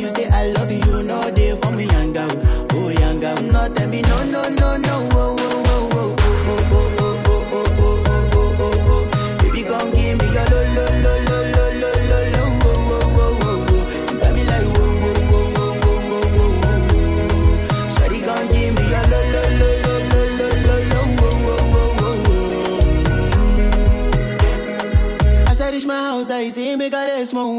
you say I love you, no day for me, yanga. Oh, yanga. No, tell me, no, no, no, no. Oh, oh. Make I small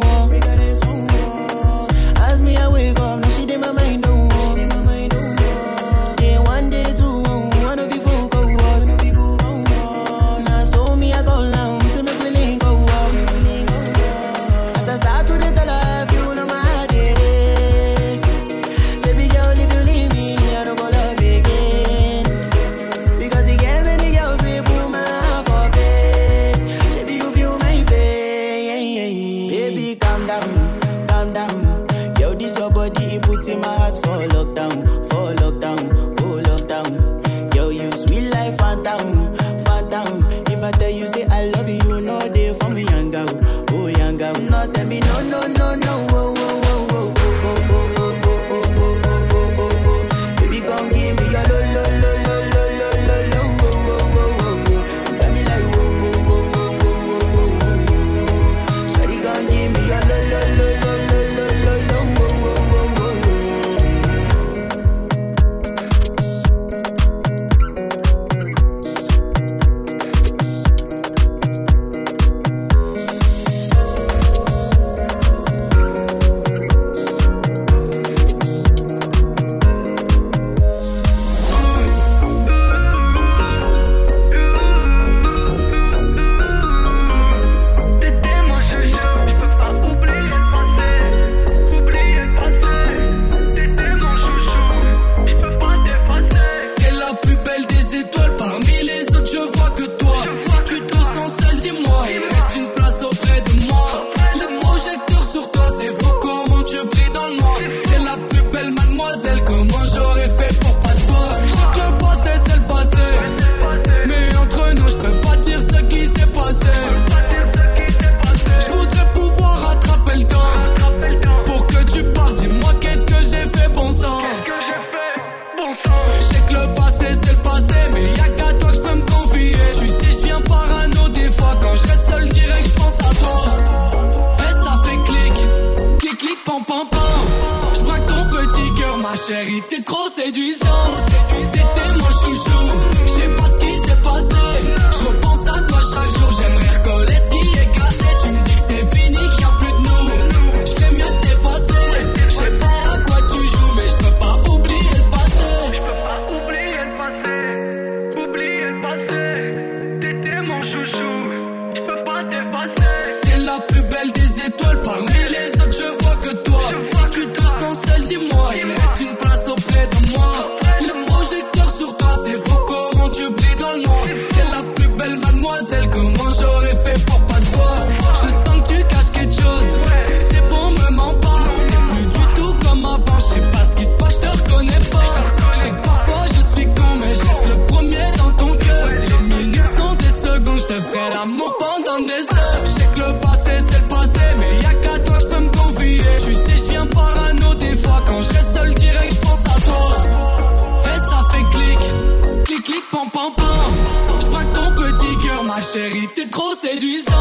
vérité trop séduisante.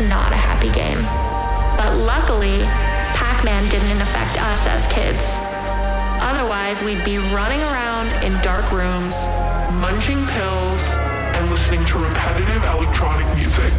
not a happy game. But luckily, Pac Man didn't affect us as kids. Otherwise, we'd be running around in dark rooms, munching pills, and listening to repetitive electronic music.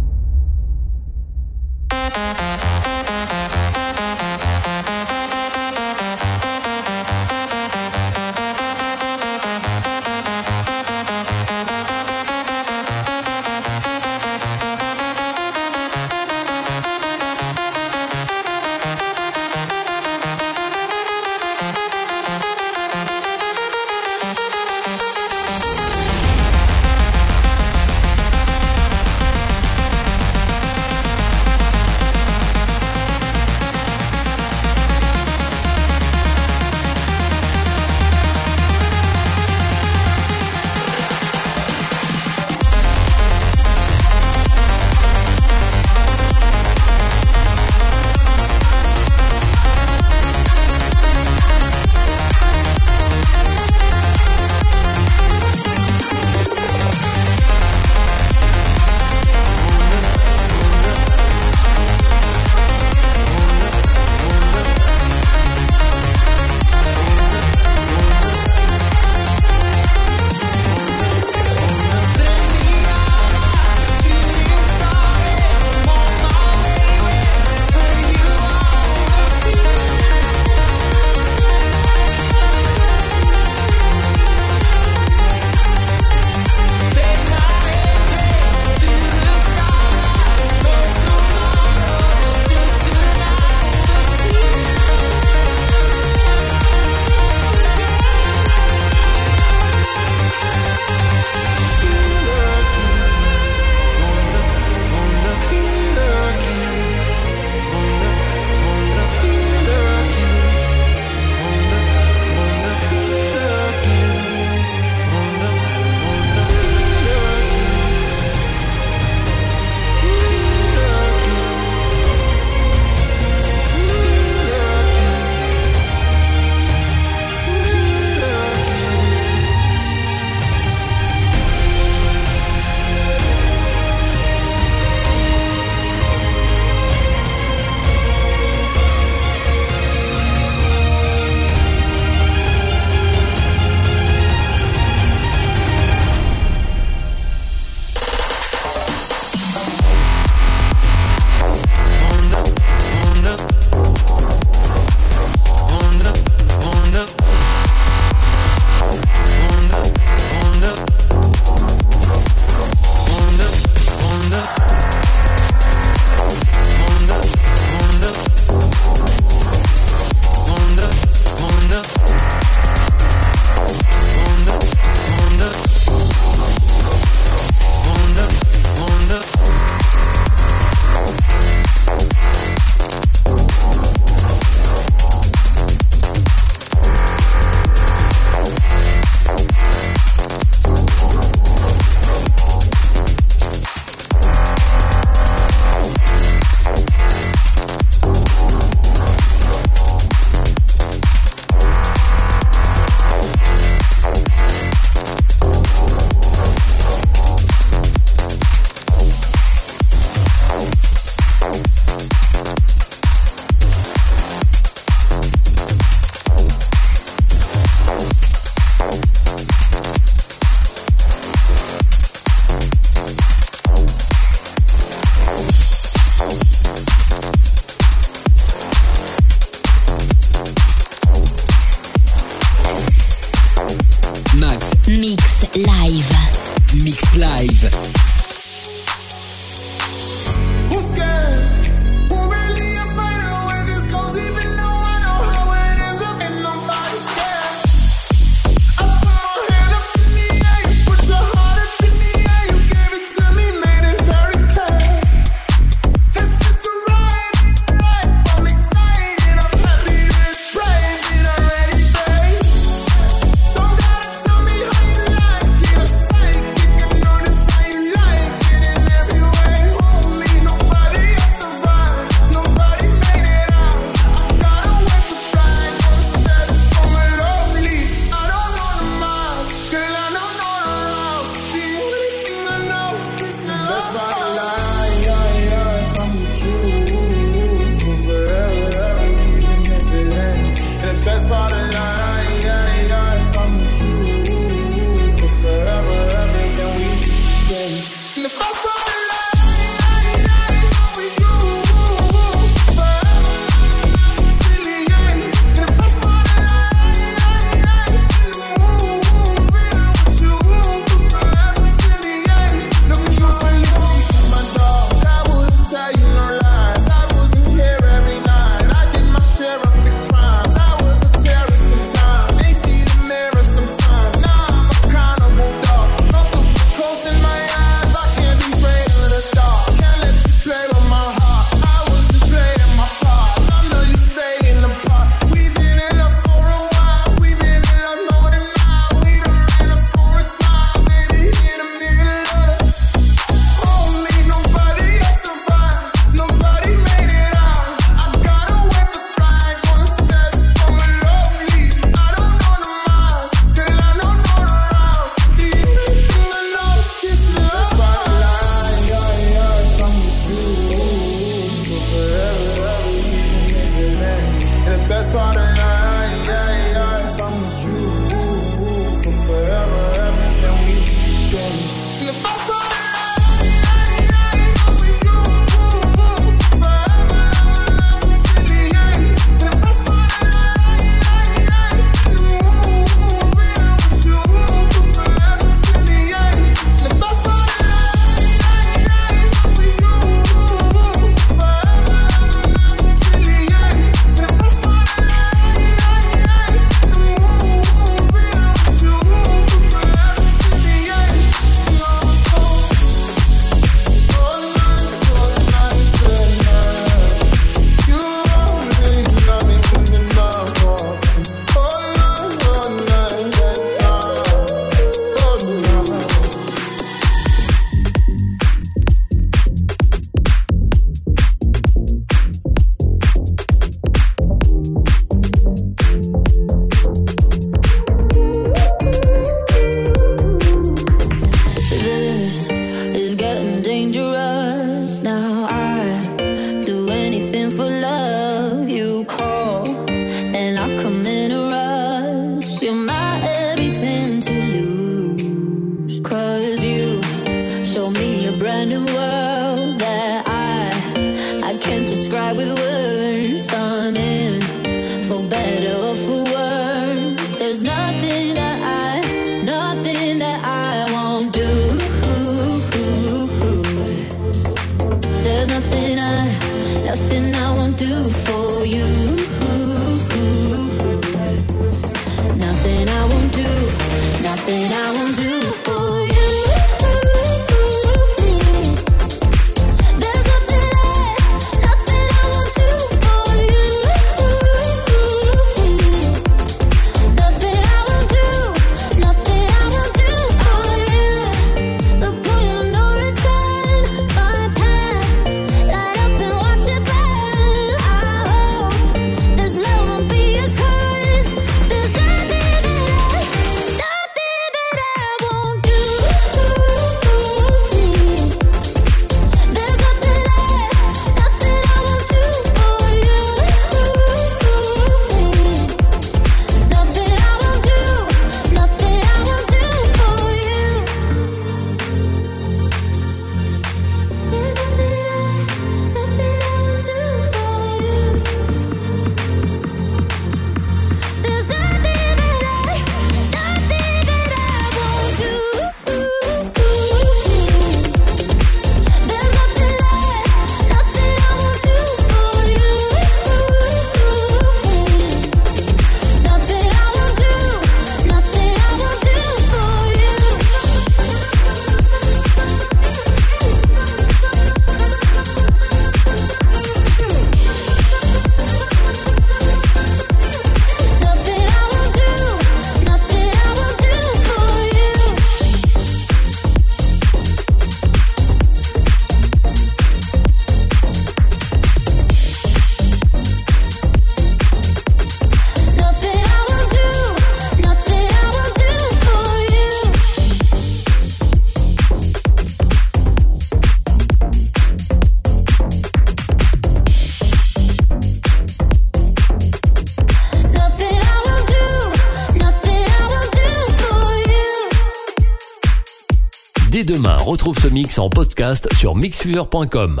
Retrouve ce mix en podcast sur mixfever.com.